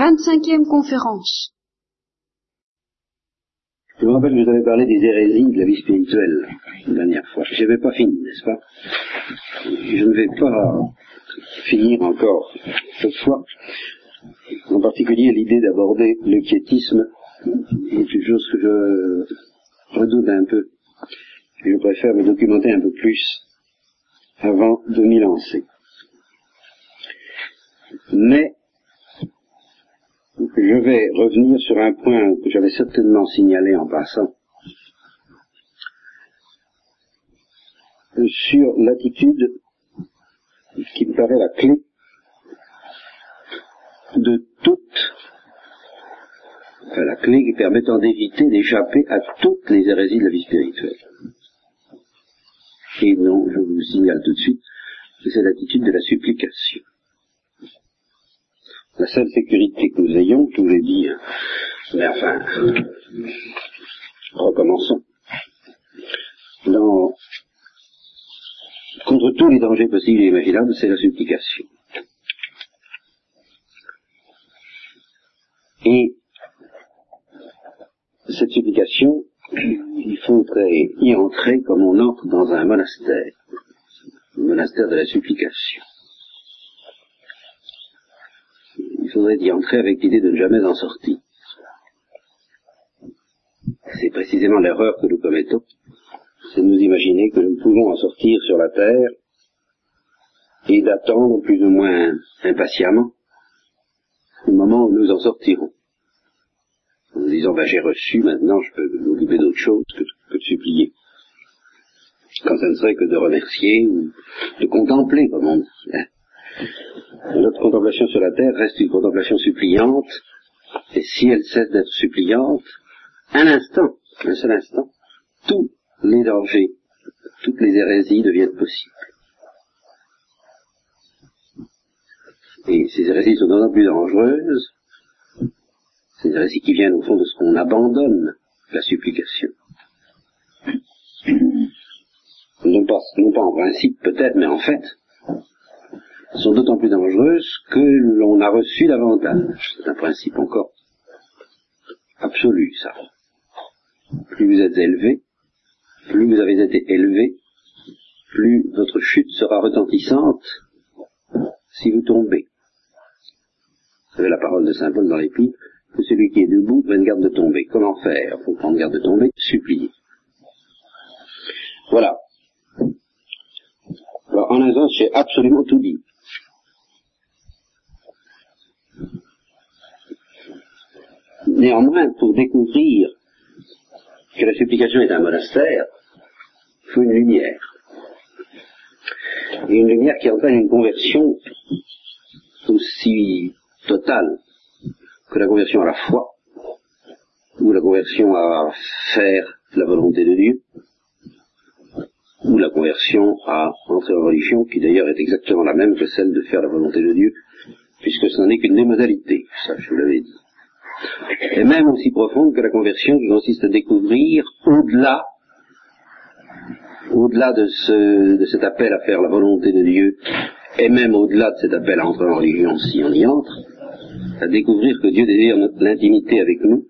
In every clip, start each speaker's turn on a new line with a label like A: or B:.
A: 25e conférence.
B: Je me rappelle que vous avais parlé des hérésies de la vie spirituelle la dernière fois. Je n'avais pas fini, n'est-ce pas? Je ne vais pas finir encore cette fois. En particulier, l'idée d'aborder le quiétisme est une chose que je redoute un peu. Je préfère me documenter un peu plus avant de m'y lancer. Mais je vais revenir sur un point que j'avais certainement signalé en passant, sur l'attitude qui me paraît la clé de toute, enfin la clé permettant d'éviter, d'échapper à toutes les hérésies de la vie spirituelle. Et non, je vous signale tout de suite c'est l'attitude de la supplication la seule sécurité que nous ayons, je vous l'ai dit, mais enfin, recommençons. Contre tous les dangers possibles et imaginables, c'est la supplication. Et cette supplication, il faudrait y entrer comme on entre dans un monastère, le monastère de la supplication. Il faudrait y entrer avec l'idée de ne jamais en sortir. C'est précisément l'erreur que nous commettons, c'est de nous imaginer que nous pouvons en sortir sur la terre et d'attendre plus ou moins impatiemment le moment où nous en sortirons. En nous disant, ben, j'ai reçu, maintenant je peux m'occuper d'autre chose que, que de supplier. Quand ça ne serait que de remercier ou de contempler, comme on dit. Notre contemplation sur la terre reste une contemplation suppliante, et si elle cesse d'être suppliante, un instant, un seul instant, tous les dangers, toutes les hérésies deviennent possibles. Et ces hérésies sont d'autant plus dangereuses, ces hérésies qui viennent au fond de ce qu'on abandonne, la supplication. Non pas, non pas en principe peut-être, mais en fait, sont d'autant plus dangereuses que l'on a reçu davantage. C'est un principe encore absolu, ça. Plus vous êtes élevé, plus vous avez été élevé, plus votre chute sera retentissante si vous tombez. Vous savez la parole de Saint Paul dans l'Épître, que celui qui est debout prenne garde de tomber. Comment faire Faut prendre garde de tomber, supplier. Voilà. Alors, en un sens, j'ai absolument tout dit. Néanmoins, pour découvrir que la supplication est un monastère, il faut une lumière. Une lumière qui entraîne une conversion aussi totale que la conversion à la foi, ou la conversion à faire la volonté de Dieu, ou la conversion à entrer en religion, qui d'ailleurs est exactement la même que celle de faire la volonté de Dieu, puisque ce n'en est qu'une des modalités, ça je vous l'avais dit. Et même aussi profonde que la conversion qui consiste à découvrir au-delà, au-delà de, ce, de cet appel à faire la volonté de Dieu, et même au-delà de cet appel à entrer en religion si on y entre, à découvrir que Dieu désire l'intimité avec nous,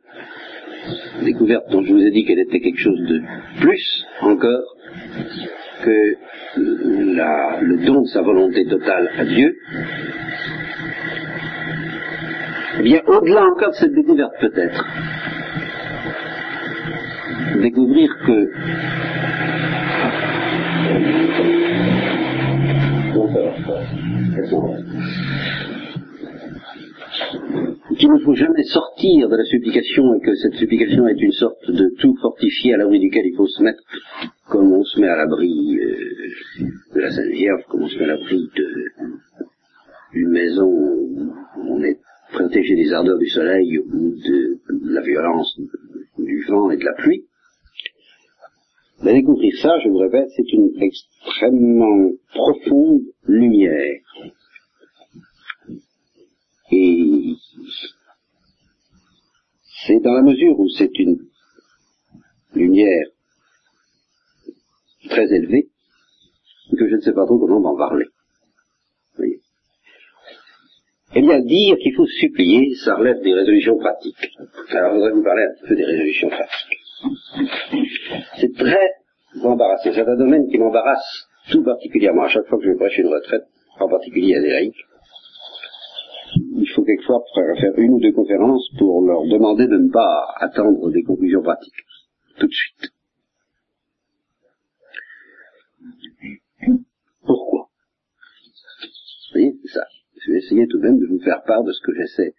B: découverte dont je vous ai dit qu'elle était quelque chose de plus encore que le don de sa volonté totale à Dieu, eh bien, au-delà encore de cette découverte peut-être, découvrir que qu'il ne faut jamais sortir de la supplication et que cette supplication est une sorte de tout fortifié à l'abri duquel il faut se mettre comme on se met à l'abri euh, de la Sainte Vierge, comme on se met à l'abri d'une maison où on est protéger des ardeurs du soleil ou de, la violence du vent et de la pluie. Découvrir ça, je vous répète, c'est une extrêmement profonde lumière. Et c'est dans la mesure où c'est une lumière très élevée que je ne sais pas trop comment en parler. Eh bien, dire qu'il faut supplier, ça relève des résolutions pratiques. Alors, je voudrais vous parler un peu des résolutions pratiques. C'est très embarrassant. C'est un domaine qui m'embarrasse tout particulièrement. À chaque fois que je prêche une retraite, en particulier à des il faut quelquefois faire une ou deux conférences pour leur demander de ne pas attendre des conclusions pratiques. Tout de suite. Pourquoi? Vous voyez, c'est ça. Je vais essayer tout de même de vous faire part de ce que j'essaie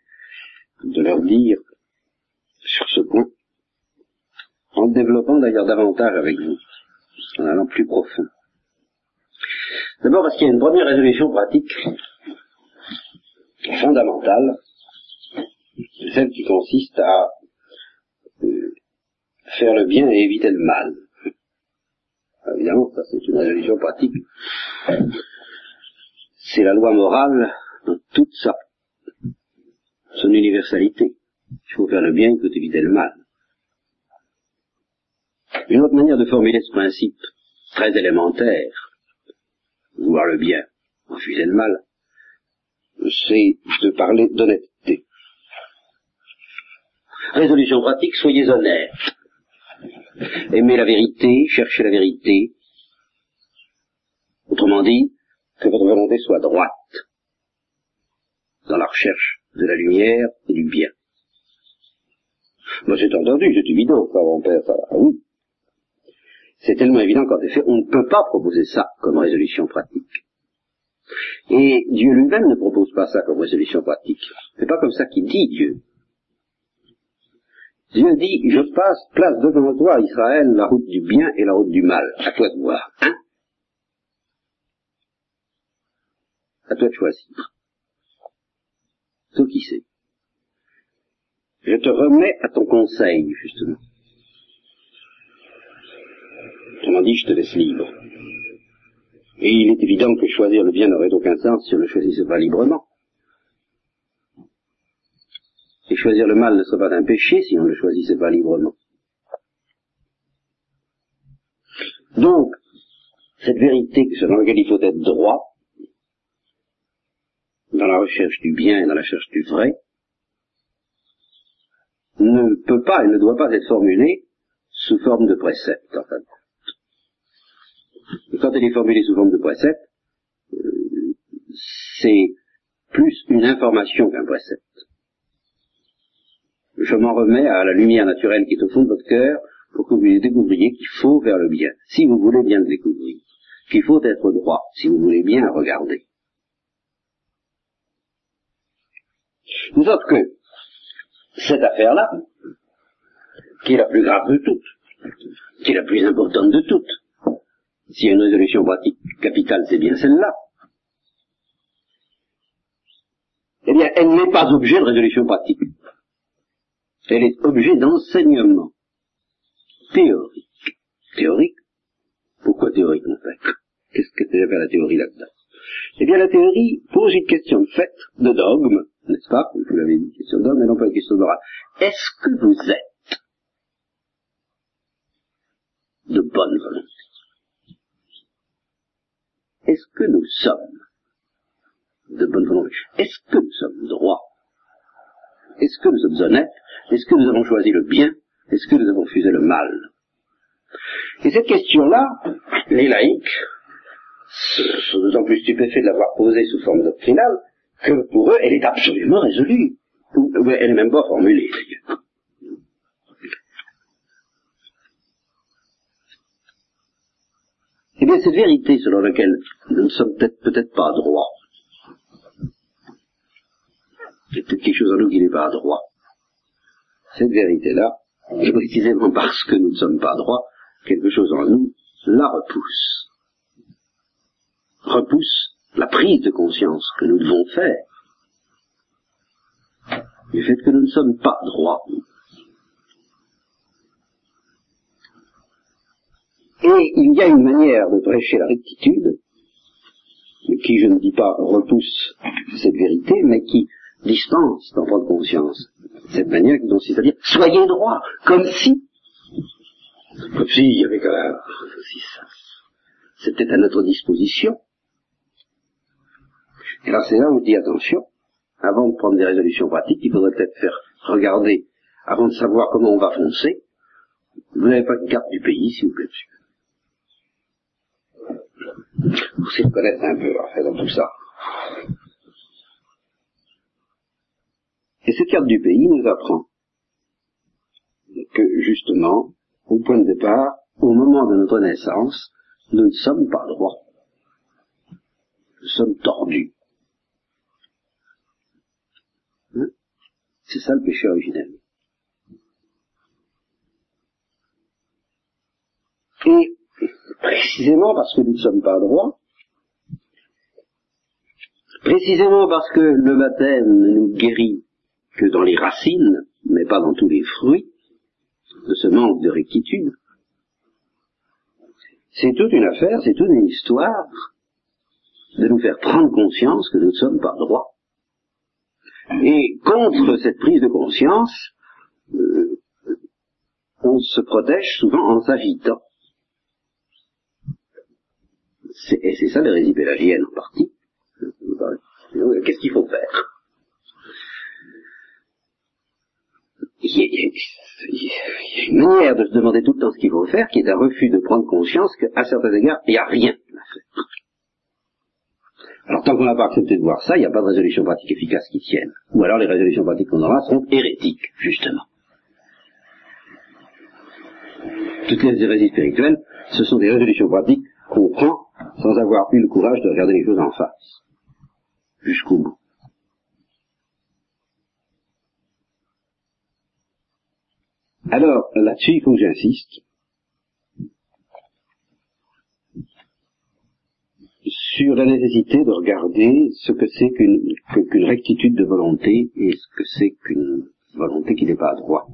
B: de leur dire sur ce point, en développant d'ailleurs davantage avec vous, en allant plus profond. D'abord parce qu'il y a une première résolution pratique fondamentale, celle qui consiste à euh, faire le bien et éviter le mal. Évidemment, ça c'est une résolution pratique. C'est la loi morale dans toute sa, son universalité. Il faut faire le bien, il faut éviter le mal. Une autre manière de formuler ce principe, très élémentaire, voir le bien, refuser le mal, c'est de parler d'honnêteté. Résolution pratique, soyez honnête. Aimez la vérité, cherchez la vérité. Autrement dit, que votre volonté soit droite dans la recherche de la lumière et du bien. Moi, c'est entendu, c'est évident, ça, mon père, ça, ah oui. C'est tellement évident qu'en effet, on ne peut pas proposer ça comme résolution pratique. Et Dieu lui-même ne propose pas ça comme résolution pratique. C'est pas comme ça qu'il dit Dieu. Dieu dit, je passe, place devant toi, Israël, la route du bien et la route du mal. À toi de voir. Hein? À toi de choisir. Ce qui sait. Je te remets à ton conseil, justement. Autrement dit, je te laisse libre. Et il est évident que choisir le bien n'aurait aucun sens si on ne le choisissait pas librement. Et choisir le mal ne serait pas un péché si on ne le choisissait pas librement. Donc, cette vérité selon laquelle il faut être droit, dans la recherche du bien et dans la recherche du vrai, ne peut pas et ne doit pas être formulée sous forme de précepte, en fait. Et quand elle est formulée sous forme de précepte, euh, c'est plus une information qu'un précepte je m'en remets à la lumière naturelle qui est au fond de votre cœur pour que vous découvriez qu'il faut faire le bien, si vous voulez bien le découvrir, qu'il faut être droit, si vous voulez bien regarder. Nous autres que cette affaire-là, qui est la plus grave de toutes, qui est la plus importante de toutes, a une résolution pratique capitale, c'est bien celle-là. Eh bien, elle n'est pas objet de résolution pratique. Elle est objet d'enseignement théorique. Théorique? Pourquoi théorique, mon fait? Qu'est-ce que tu la théorie là-dedans? Eh bien, la théorie pose une question de fait, de dogme, n'est-ce pas? Vous l'avez dit, question de dogme, mais non pas une question de Est-ce que vous êtes de bonne volonté? Est-ce que nous sommes de bonne volonté? Est-ce que nous sommes droits? Est-ce que nous sommes honnêtes? Est-ce que nous avons choisi le bien? Est-ce que nous avons refusé le mal? Et cette question-là, les laïcs sont d'autant plus stupéfaits de l'avoir posée sous forme doctrinale que pour eux, elle est absolument résolue. Elle n'est même pas formulée, Eh bien, cette vérité selon laquelle nous ne sommes peut-être pas droits, c'est peut-être quelque chose en nous qui n'est pas droit, cette vérité-là, précisément parce que nous ne sommes pas droits, quelque chose en nous la repousse. Repousse la prise de conscience que nous devons faire du fait que nous ne sommes pas droits. Et il y a une manière de prêcher la rectitude, qui, je ne dis pas, repousse cette vérité, mais qui dispense d'en prendre conscience. Cette manière qui consiste à dire soyez droit, comme si, comme si il y c'était à notre disposition. Et là, c'est là où je dis attention, avant de prendre des résolutions pratiques, il faudrait peut-être faire regarder, avant de savoir comment on va foncer, vous n'avez pas une carte du pays, s'il vous plaît, monsieur. Vous s'y reconnaître un peu, en fait, dans tout ça. Et cette carte du pays nous apprend que, justement, au point de départ, au moment de notre naissance, nous ne sommes pas droits. Nous sommes tordus. C'est ça le péché originel. Et précisément parce que nous ne sommes pas droits, précisément parce que le baptême ne nous guérit que dans les racines, mais pas dans tous les fruits de ce manque de rectitude, c'est toute une affaire, c'est toute une histoire de nous faire prendre conscience que nous ne sommes pas droits. Et contre cette prise de conscience, euh, on se protège souvent en s'agitant. Et c'est ça l'hérésie pélagienne en partie. Qu'est-ce qu'il faut faire? Il y, a, une manière de se demander tout le temps ce qu'il faut faire, qui est un refus de prendre conscience qu'à certains égards, il n'y a rien. Alors tant qu'on n'a pas accepté de voir ça, il n'y a pas de résolution pratique efficace qui tienne. Ou alors les résolutions pratiques qu'on aura seront hérétiques, justement. Toutes les hérésies spirituelles, ce sont des résolutions pratiques qu'on prend sans avoir eu le courage de regarder les choses en face, jusqu'au bout. Alors, là-dessus, il faut que j'insiste. Sur la nécessité de regarder ce que c'est qu'une rectitude de volonté et ce que c'est qu'une volonté qui n'est pas droite.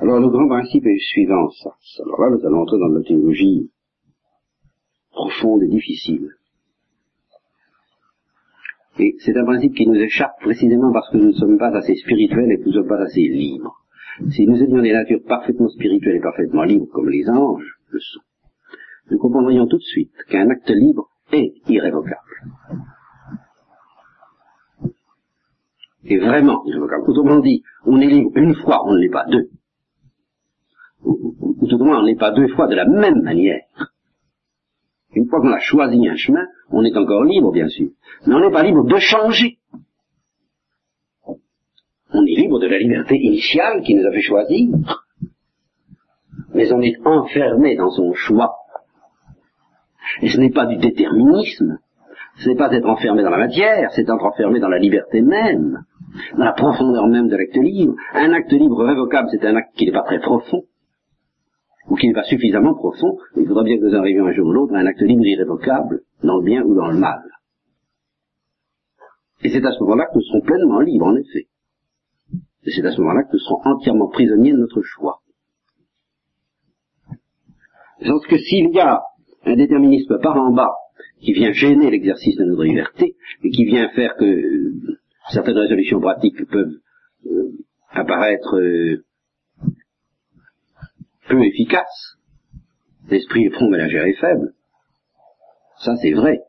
B: Alors le grand principe est suivant ça. Alors là, nous allons entrer dans la théologie profonde et difficile. Et c'est un principe qui nous échappe précisément parce que nous ne sommes pas assez spirituels et que nous ne sommes pas assez libres. Si nous étions des natures parfaitement spirituelles et parfaitement libres comme les anges le sont, nous comprendrions tout de suite qu'un acte libre est irrévocable. Et vraiment irrévocable. Autrement dit, on est libre une fois, on ne l'est pas deux. Ou, ou tout au moins, on n'est pas deux fois de la même manière. Une fois qu'on a choisi un chemin, on est encore libre, bien sûr. Mais on n'est pas libre de changer. On est libre de la liberté initiale qui nous a fait choisir. Mais on est enfermé dans son choix. Et ce n'est pas du déterminisme. Ce n'est pas être enfermé dans la matière, c'est être enfermé dans la liberté même, dans la profondeur même de l'acte libre. Un acte libre révocable, c'est un acte qui n'est pas très profond, ou qui n'est pas suffisamment profond. Il faudra bien que nous arrivions un jour ou l'autre à un acte libre irrévocable, dans le bien ou dans le mal. Et c'est à ce moment-là que nous serons pleinement libres, en effet. Et c'est à ce moment-là que nous serons entièrement prisonniers de notre choix. Parce que s'il y a un déterminisme par en bas qui vient gêner l'exercice de notre liberté et qui vient faire que euh, certaines résolutions pratiques peuvent euh, apparaître euh, peu efficaces. L'esprit la chair est faible. Ça, c'est vrai.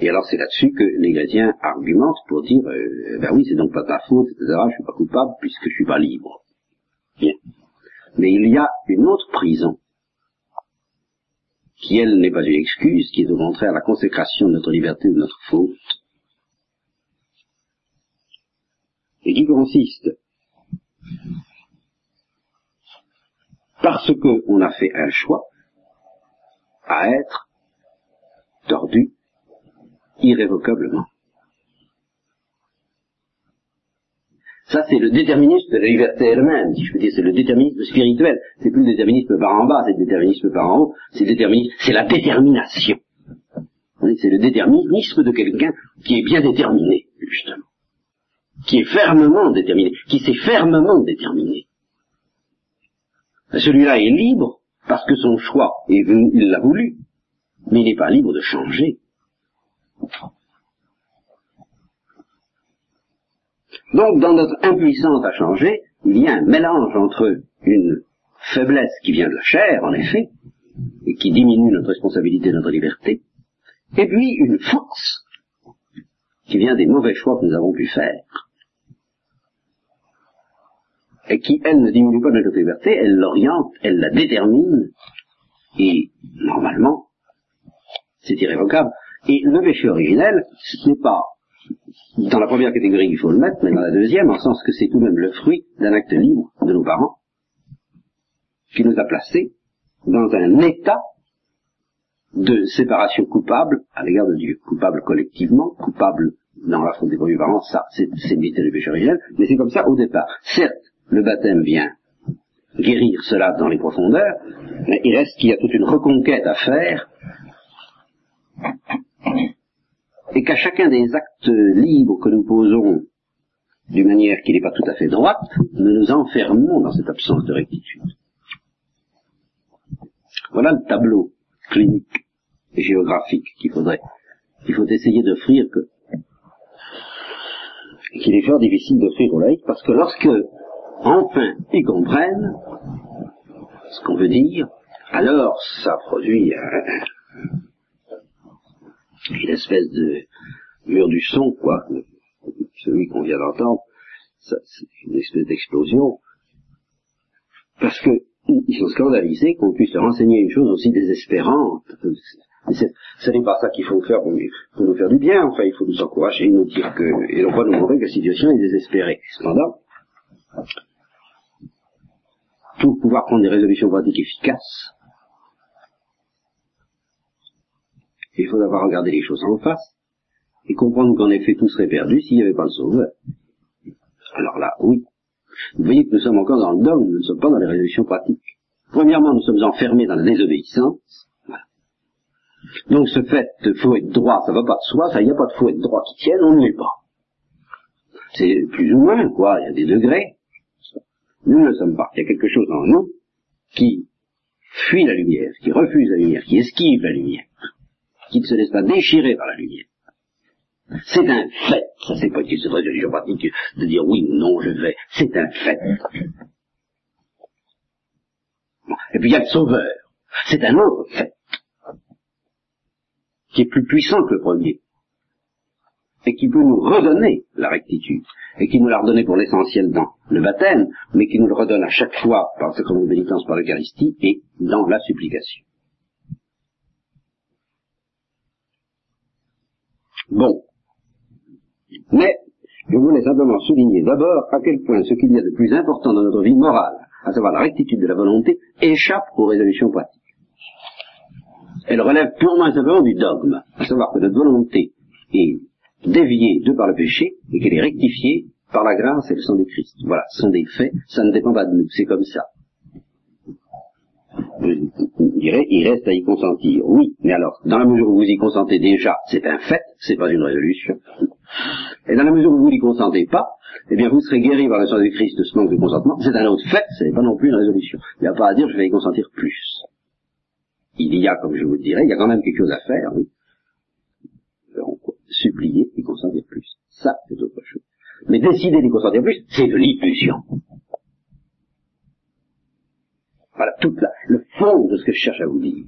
B: Et alors, c'est là-dessus que les chrétiens argumentent pour dire, ben oui, c'est donc pas ta faute, etc., je suis pas coupable puisque je suis pas libre. Bien. Mais il y a une autre prison qui elle n'est pas une excuse, qui est au contraire la consécration de notre liberté ou de notre faute, et qui consiste, parce qu'on a fait un choix, à être tordu irrévocablement. Ça, c'est le déterminisme de la liberté elle-même, si je peux dire, c'est le déterminisme spirituel. C'est plus le déterminisme par en bas, c'est le déterminisme par en haut, c'est le déterminisme, c'est la détermination. C'est le déterminisme de quelqu'un qui est bien déterminé, justement. Qui est fermement déterminé, qui s'est fermement déterminé. Celui-là est libre parce que son choix il l'a voulu, mais il n'est pas libre de changer. Donc, dans notre impuissance à changer, il y a un mélange entre une faiblesse qui vient de la chair, en effet, et qui diminue notre responsabilité, notre liberté, et puis une force qui vient des mauvais choix que nous avons pu faire, et qui, elle, ne diminue pas notre liberté, elle l'oriente, elle la détermine, et normalement, c'est irrévocable. Et le péché originel, ce n'est pas dans la première catégorie qu'il faut le mettre, mais dans la deuxième, en sens que c'est tout de même le fruit d'un acte libre de nos parents, qui nous a placés dans un état de séparation coupable à l'égard de Dieu. Coupable collectivement, coupable dans la faute des premiers parents, ça, c'est l'idée du péché originel, mais c'est comme ça au départ. Certes, le baptême vient guérir cela dans les profondeurs, mais il reste qu'il y a toute une reconquête à faire, et qu'à chacun des actes libres que nous posons d'une manière qui n'est pas tout à fait droite, nous nous enfermons dans cette absence de rectitude. Voilà le tableau clinique et géographique qu'il faudrait, qu'il faut essayer d'offrir que, qu'il est fort difficile d'offrir aux laïcs parce que lorsque, enfin, ils comprennent ce qu'on veut dire, alors ça produit une espèce de mur du son, quoi, celui qu'on vient d'entendre, c'est une espèce d'explosion, parce que ils sont scandalisés qu'on puisse leur enseigner une chose aussi désespérante. Ce n'est pas ça qu'il faut faire pour, nous faire du bien, enfin il faut nous encourager, nous dire que, et non pas nous montrer que la situation est désespérée. Cependant, pour pouvoir prendre des résolutions pratiques efficaces, il faut d'abord regarder les choses en face et comprendre qu'en effet tout serait perdu s'il n'y avait pas le sauveur. Alors là, oui, vous voyez que nous sommes encore dans le dogme, nous ne sommes pas dans les résolutions pratiques. Premièrement, nous sommes enfermés dans la désobéissance. Donc ce fait de faux et de droit, ça va pas de soi, ça, il n'y a pas de faux et de droit qui tiennent, on ne l'est pas. C'est plus ou moins, quoi, il y a des degrés. Nous ne sommes pas. Il y a quelque chose en nous qui fuit la lumière, qui refuse la lumière, qui esquive la lumière, qui ne se laisse pas déchirer par la lumière. C'est un fait. Ça, c'est pas une résolution pratique de dire oui ou non, je vais. C'est un fait. Et puis il y a le sauveur. C'est un autre fait. Qui est plus puissant que le premier. Et qui peut nous redonner la rectitude. Et qui nous l'a redonné pour l'essentiel dans le baptême, mais qui nous le redonne à chaque fois par ce de pénitence par l'Eucharistie et dans la supplication. Bon. Mais je voulais simplement souligner d'abord à quel point ce qu'il y a de plus important dans notre vie morale, à savoir la rectitude de la volonté, échappe aux résolutions pratiques. Elle relève purement et simplement du dogme, à savoir que notre volonté est déviée de par le péché et qu'elle est rectifiée par la grâce et le sang du Christ. Voilà, ce sont des faits, ça ne dépend pas de nous, c'est comme ça il reste à y consentir. Oui, mais alors, dans la mesure où vous y consentez déjà, c'est un fait, c'est pas une résolution. Et dans la mesure où vous n'y consentez pas, eh bien vous serez guéri par le sang du Christ de ce manque de consentement, c'est un autre fait, ce n'est pas non plus une résolution. Il n'y a pas à dire je vais y consentir plus. Il y a, comme je vous le dirais, il y a quand même quelque chose à faire, oui. Supplier et consentir plus. Ça, c'est autre chose. Mais décider d'y consentir plus, c'est de l'illusion. Voilà tout le fond de ce que je cherche à vous dire.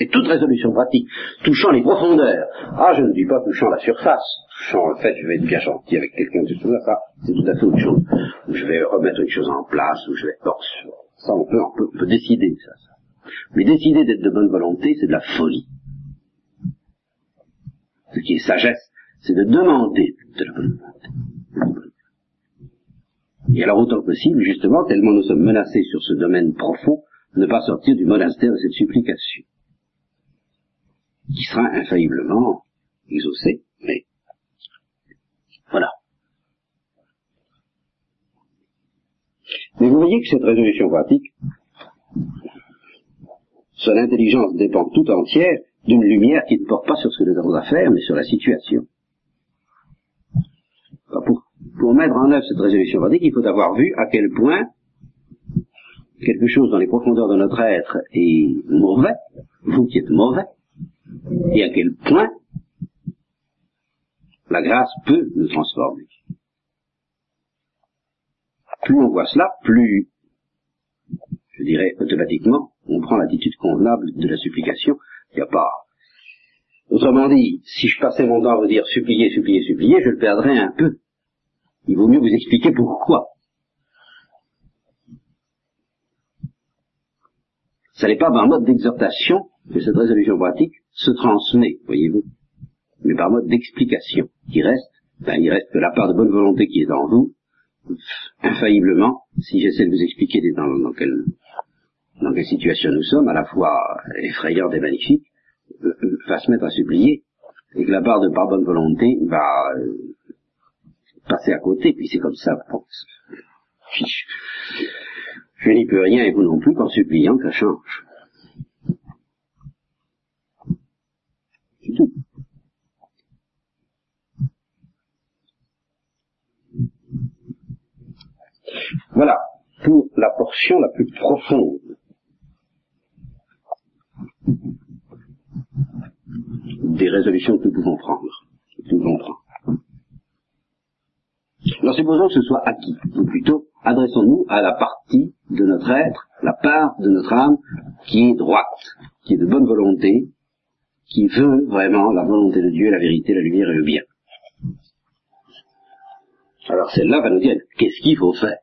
B: Et toute résolution pratique touchant les profondeurs, ah je ne dis pas touchant la surface, touchant le fait je vais être bien gentil avec quelqu'un, tout ça, c'est tout à fait autre chose. Je vais remettre une chose en place, ou je vais... ça on peut, on peut, décider ça, ça. Mais décider d'être de bonne volonté, c'est de la folie. Ce qui est sagesse, c'est de demander de la bonne volonté. Et alors autant possible, justement, tellement nous sommes menacés sur ce domaine profond, ne pas sortir du monastère de cette supplication, qui sera infailliblement exaucée, mais voilà. Mais vous voyez que cette résolution pratique, son intelligence dépend tout entière d'une lumière qui ne porte pas sur ce que nous avons à faire, mais sur la situation. Pour pour mettre en œuvre cette résolution pratique, il faut avoir vu à quel point quelque chose dans les profondeurs de notre être est mauvais, vous qui êtes mauvais, et à quel point la grâce peut nous transformer. Plus on voit cela, plus je dirais automatiquement, on prend l'attitude convenable de la supplication. Il n'y a pas. Autrement dit, si je passais mon temps à vous dire supplier, supplier, supplier, je le perdrais un peu. Il vaut mieux vous expliquer pourquoi. Ce n'est pas par mode d'exhortation que cette résolution pratique se transmet, voyez-vous, mais par mode d'explication. Qui reste, ben, il reste que la part de bonne volonté qui est en vous, infailliblement, si j'essaie de vous expliquer dans, quelle, quelle situation nous sommes, à la fois effrayante et magnifique, euh, euh, va se mettre à supplier, et que la part de par bonne volonté va euh, passer à côté, puis c'est comme ça. Je n'y peux rien et vous non plus qu'en suppliant que ça change. C'est tout. Voilà pour la portion la plus profonde des résolutions. Que nous pouvons prendre. Alors supposons que ce soit acquis, ou plutôt adressons-nous à la partie de notre être, la part de notre âme qui est droite, qui est de bonne volonté, qui veut vraiment la volonté de Dieu, la vérité, la lumière et le bien. Alors celle-là va nous dire qu'est-ce qu'il faut faire?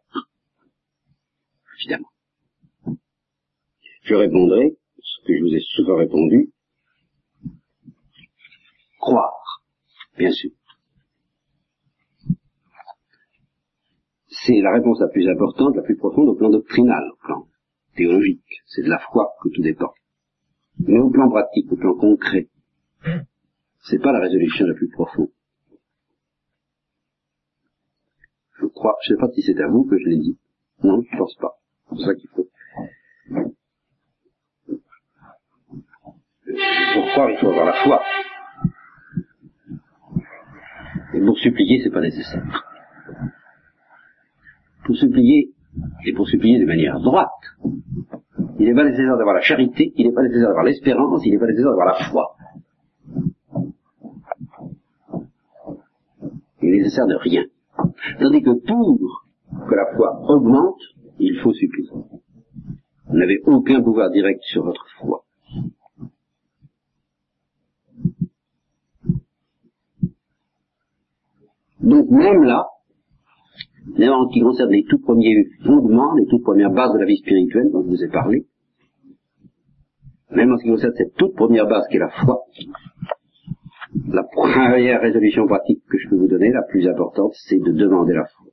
B: Évidemment. Je répondrai ce que je vous ai souvent répondu, croire, bien sûr. C'est la réponse la plus importante, la plus profonde au plan doctrinal, au plan théologique. C'est de la foi que tout dépend. Mais au plan pratique, au plan concret, c'est pas la résolution la plus profonde. Je crois, je sais pas si c'est à vous que je l'ai dit. Non, je pense pas. C'est ça qu'il faut. Pour croire, il faut avoir la foi. Et pour supplier, c'est pas nécessaire pour supplier, et pour supplier de manière droite. Il n'est pas nécessaire d'avoir la charité, il n'est pas nécessaire d'avoir l'espérance, il n'est pas nécessaire d'avoir la foi. Il est nécessaire de rien. Tandis que pour que la foi augmente, il faut supplier. Vous n'avez aucun pouvoir direct sur votre foi. Donc même là, même en ce qui concerne les tout premiers fondements, les toutes premières bases de la vie spirituelle dont je vous ai parlé, même en ce qui concerne cette toute première base qui est la foi, la première résolution pratique que je peux vous donner, la plus importante, c'est de demander la foi.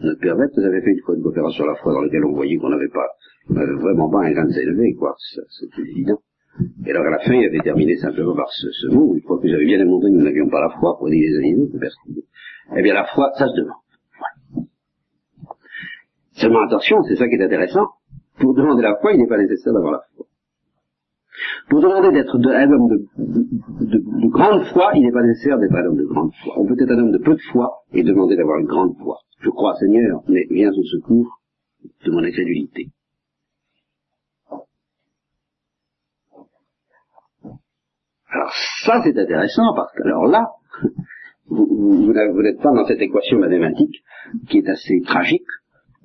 B: Notre Père avez fait une fois une conférence sur la foi dans laquelle on voyait qu'on n'avait pas, on vraiment pas un grain de s'élever, quoi, c'est évident. Et alors à la fin, il avait terminé simplement par ce, mot, une fois que j'avais bien démontré que nous n'avions pas la foi, pour dire les animaux, eh bien la foi, ça se demande. Voilà. Seulement attention, c'est ça qui est intéressant, pour demander la foi, il n'est pas nécessaire d'avoir la foi. Pour demander d'être un homme de, grande foi, il n'est pas nécessaire d'être un homme de grande foi. On peut être un homme de peu de foi et demander d'avoir une grande foi. Je crois, Seigneur, mais viens au secours de mon incrédulité. Alors ça c'est intéressant parce que alors là, vous, n'êtes pas dans cette équation mathématique qui est assez tragique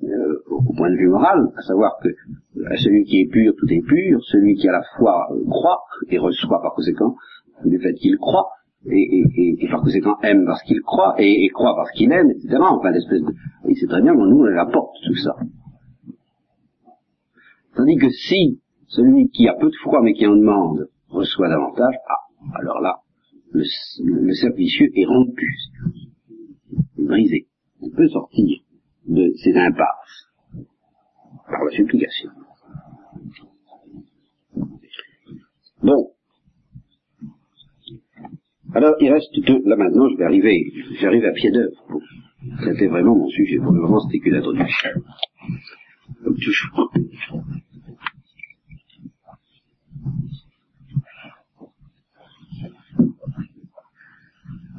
B: euh, au point de vue moral, à savoir que euh, celui qui est pur, tout est pur, celui qui à la euh, croit et reçoit par conséquent du fait qu'il croit, et, par conséquent aime parce qu'il croit, et, croit parce qu'il aime, etc. Enfin, l'espèce de... C'est très bien, mais nous, on apporte tout ça. Tandis que si celui qui a peu de foi mais qui en demande reçoit davantage, ah, alors là, le, le cercle vicieux est rompu, brisé. On peut sortir de ces impasses par la supplication. Bon. Alors, il reste que, là maintenant, je vais arriver, j'arrive à pied d'œuvre traiter vraiment mon sujet. Pour le moment, c'était qu'une introduction. Comme toujours.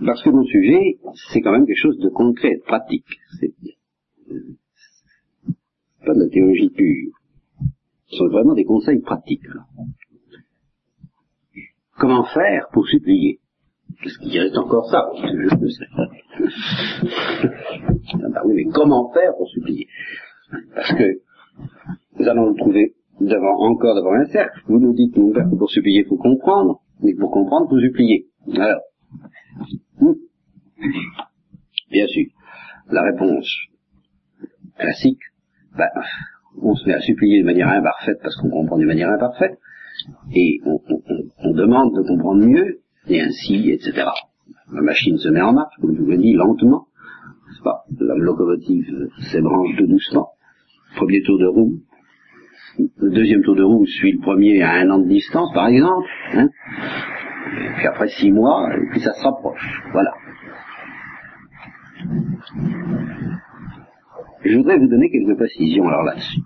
B: Parce que mon sujet, c'est quand même quelque chose de concret, de pratique. C'est pas de la théologie pure. Ce sont vraiment des conseils pratiques. Comment faire pour supplier? Est-ce qu'il reste encore ça Je sais ah bah oui, mais comment faire pour supplier? Parce que nous allons nous trouver encore devant un cercle. Vous nous dites, mon père, que pour supplier, il faut comprendre, mais pour comprendre, il faut supplier. Alors, hmm. bien sûr, la réponse classique, bah, on se met à supplier de manière imparfaite parce qu'on comprend de manière imparfaite, et on, demande de comprendre mieux, et ainsi, etc. La machine se met en marche, comme je vous l'ai dit, lentement, n'est-ce pas La locomotive s'ébranche tout doucement. Premier tour de roue, le deuxième tour de roue suit le premier à un an de distance, par exemple, hein puis après six mois, et puis ça se rapproche. Voilà. Je voudrais vous donner quelques précisions alors là-dessus.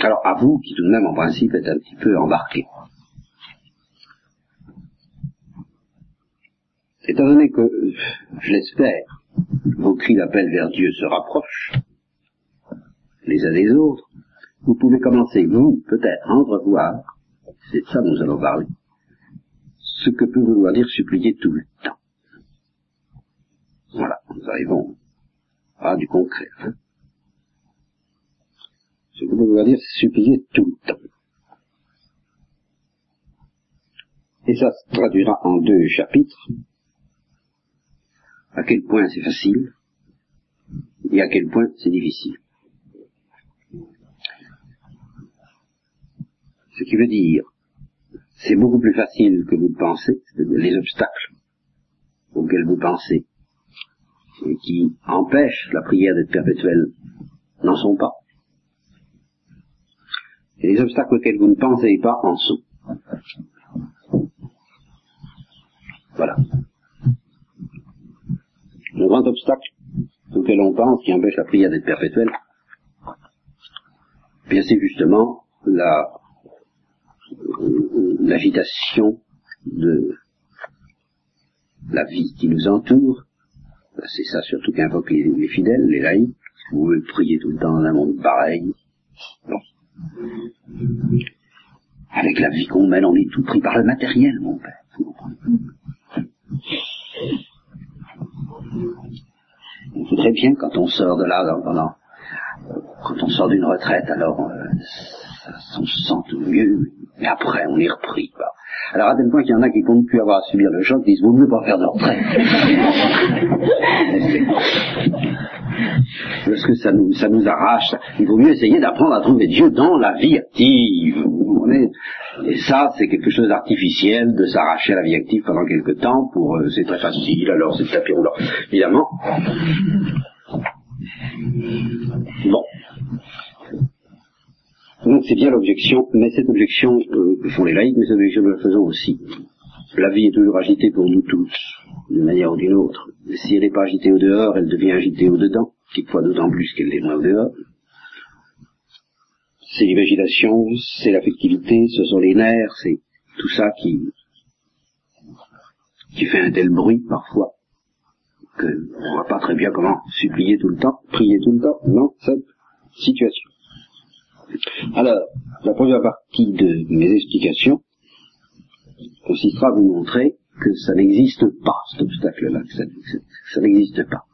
B: Alors à vous qui tout de même en principe êtes un petit peu embarqué. Étant donné que, je l'espère, vos cris d'appel vers Dieu se rapprochent les uns des autres, vous pouvez commencer, vous, peut-être, à entrevoir, c'est de ça dont nous allons parler, ce que peut vouloir dire supplier tout le temps. Voilà, nous arrivons à du concret. Hein. Ce que peut vouloir dire supplier tout le temps. Et ça se traduira en deux chapitres. À quel point c'est facile et à quel point c'est difficile. Ce qui veut dire, c'est beaucoup plus facile que vous le pensez, c'est-à-dire les obstacles auxquels vous pensez et qui empêchent la prière d'être perpétuelle n'en sont pas. Et les obstacles auxquels vous ne pensez pas en sont. Voilà. Le grand obstacle auquel on pense qui empêche la prière d'être perpétuelle, bien c'est justement la l'agitation de la vie qui nous entoure. C'est ça surtout qu'invoquent les, fidèles, les laïcs. Vous pouvez prier tout le temps dans un monde pareil. Avec la vie qu'on mène, on est tout pris par le matériel, mon père. Il faudrait bien quand on sort de là, pendant, quand on sort d'une retraite, alors euh, on se sent tout mieux, mais après on est repris. Alors à tel point qu'il y en a qui comptent plus avoir à subir le choc, disent vaut mieux pas faire de retraite. Parce que ça nous, ça nous arrache. Il vaut mieux essayer d'apprendre à trouver Dieu dans la vie active. Et ça, c'est quelque chose d'artificiel de s'arracher à la vie active pendant quelque temps. Pour, euh, c'est très facile. Alors c'est le tapis roulant, évidemment. Bon. Donc c'est bien l'objection, mais cette objection euh, font les laïcs, mais cette objection nous la faisons aussi. La vie est toujours agitée pour nous tous, d'une manière ou d'une autre. Si elle n'est pas agitée au dehors, elle devient agitée au dedans, quelquefois d'autant plus qu'elle l'est moins au dehors. C'est l'imagination, c'est l'affectivité, ce sont les nerfs, c'est tout ça qui, qui fait un tel bruit parfois que on voit pas très bien comment supplier tout le temps, prier tout le temps dans cette situation. Alors, la première partie de mes explications consistera à vous montrer que ça n'existe pas, cet obstacle-là, que ça, n'existe pas.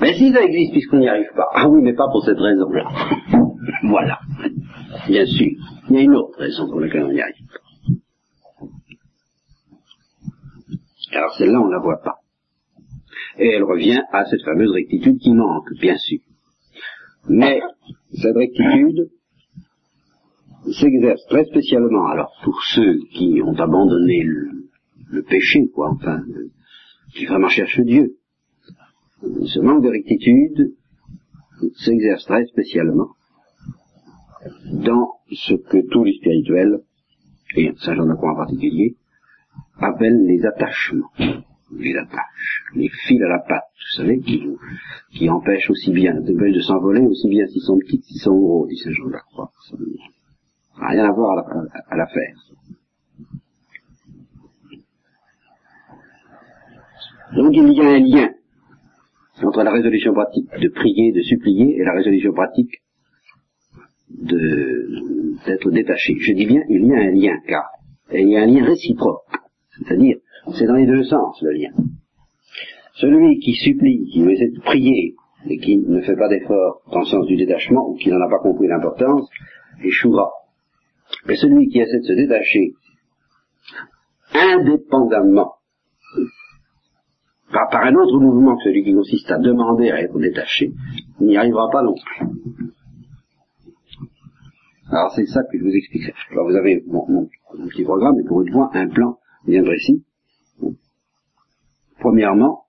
B: Mais si ça existe, puisqu'on n'y arrive pas. Ah oui, mais pas pour cette raison-là. voilà. Bien sûr. Il y a une autre raison pour laquelle on n'y arrive pas. Alors celle-là, on ne la voit pas. Et elle revient à cette fameuse rectitude qui manque, bien sûr. Mais cette rectitude s'exerce très spécialement, alors pour ceux qui ont abandonné le, péché, quoi, enfin, qui vraiment cherchent Dieu. Ce manque de rectitude s'exerce très spécialement dans ce que tous les spirituels, et Saint Jean de en particulier, appellent les attachements les attaches, les fils à la patte, vous savez, qui, empêchent aussi bien, de s'envoler aussi bien s'ils sont petits s'ils sont gros, dit Saint Jean de la Croix. Ça n'a rien à voir à l'affaire. Donc il y a un lien entre la résolution pratique de prier, de supplier, et la résolution pratique d'être détaché. Je dis bien, il y a un lien, car il y a un lien réciproque C'est-à-dire, c'est dans les deux sens le lien. Celui qui supplie, qui essaie de prier, et qui ne fait pas d'effort dans le sens du détachement, ou qui n'en a pas compris l'importance, échouera. Mais celui qui essaie de se détacher indépendamment par, un autre mouvement que celui qui consiste à demander à être détaché, n'y arrivera pas non plus. Alors c'est ça que je vous expliquerai. Alors vous avez mon, petit programme, et pour une fois, un plan bien précis. Premièrement,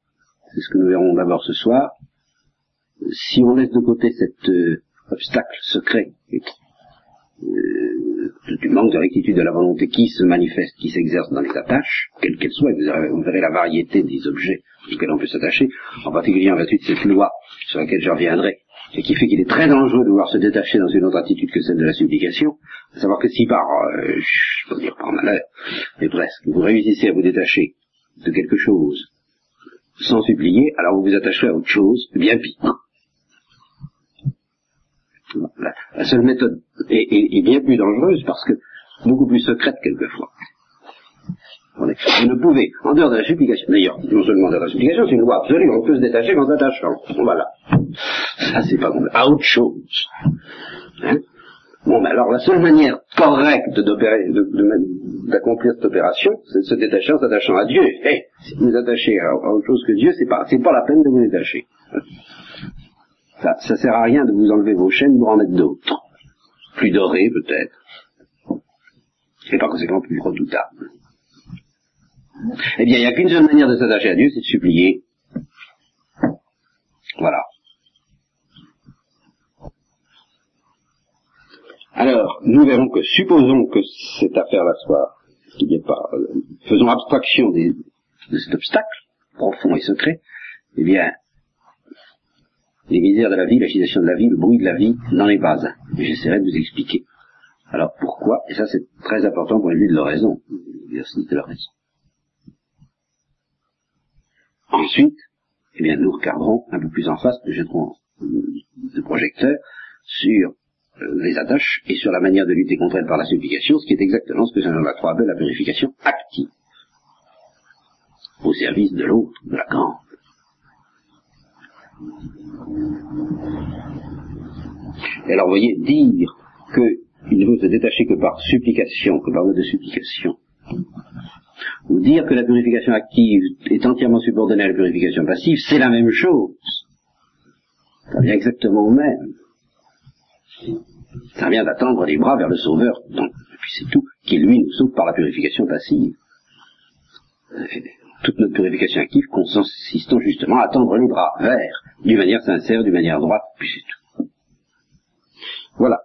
B: c'est ce que nous verrons d'abord ce soir, si on laisse de côté cet euh, obstacle secret euh, du manque de rectitude de la volonté qui se manifeste, qui s'exerce dans les attaches, quelles qu'elles soient, vous, verrez la variété des objets auxquels on peut s'attacher, en particulier en vertu de cette loi sur laquelle je reviendrai, et qui fait qu'il est très dangereux de vouloir se détacher dans une autre attitude que celle de la supplication, à savoir que si par, euh, je peux dire par malheur, mais presque, vous réussissez à vous détacher de quelque chose sans supplier, alors vous vous attacherez à autre chose, bien pire. La, seule méthode est, bien plus dangereuse parce que beaucoup plus secrète quelquefois. Vous ne pouvez, en dehors de la supplication, d'ailleurs, non seulement de la supplication, c'est une loi absolue, on peut se détacher en s'attachant. Voilà. Ça, c'est pas bon. À autre chose. Hein? Bon, mais alors, la seule manière correcte d'accomplir cette opération, c'est de se détacher en s'attachant à Dieu. Eh, si vous vous attachez à, autre chose que Dieu, c'est pas, c'est pas la peine de vous détacher. Ça, ça sert à rien de vous enlever vos chaînes pour en mettre d'autres. Plus dorées, peut-être. Et par conséquent, plus redoutables. Eh bien, il n'y a qu'une seule manière de s'attacher à Dieu, c'est de supplier. Voilà. Alors, nous verrons que, supposons que cette affaire-là soit, qu'il n'y pas, euh, faisons abstraction de cet obstacle, profond et secret, eh bien, les misères de la vie, l'agitation de la vie, le bruit de la vie est pas un. J'essaierai de vous expliquer. Alors pourquoi? Et ça c'est très important pour le de l'oraison, l'exercice de l'oraison. Ensuite, eh bien, nous regarderons un peu plus en face, nous jetterons le projecteur sur les attaches et sur la manière de lutter contre elles par la supplication, ce qui est exactement ce que Saint Jean Lacroix appelle la purification active, au service de l'autre, de la grande. Et alors, vous voyez, dire qu'il ne faut se détacher que par supplication, que par voie de supplication, ou dire que la purification active est entièrement subordonnée à la purification passive, c'est la même chose. Ça vient exactement au même. Ça vient d'attendre les bras vers le Sauveur, donc, puis c'est tout, qui lui nous sauve par la purification passive. Toute notre purification active consistant justement à tendre les bras vers, d'une manière sincère, d'une manière droite, puis c'est tout. Voilà.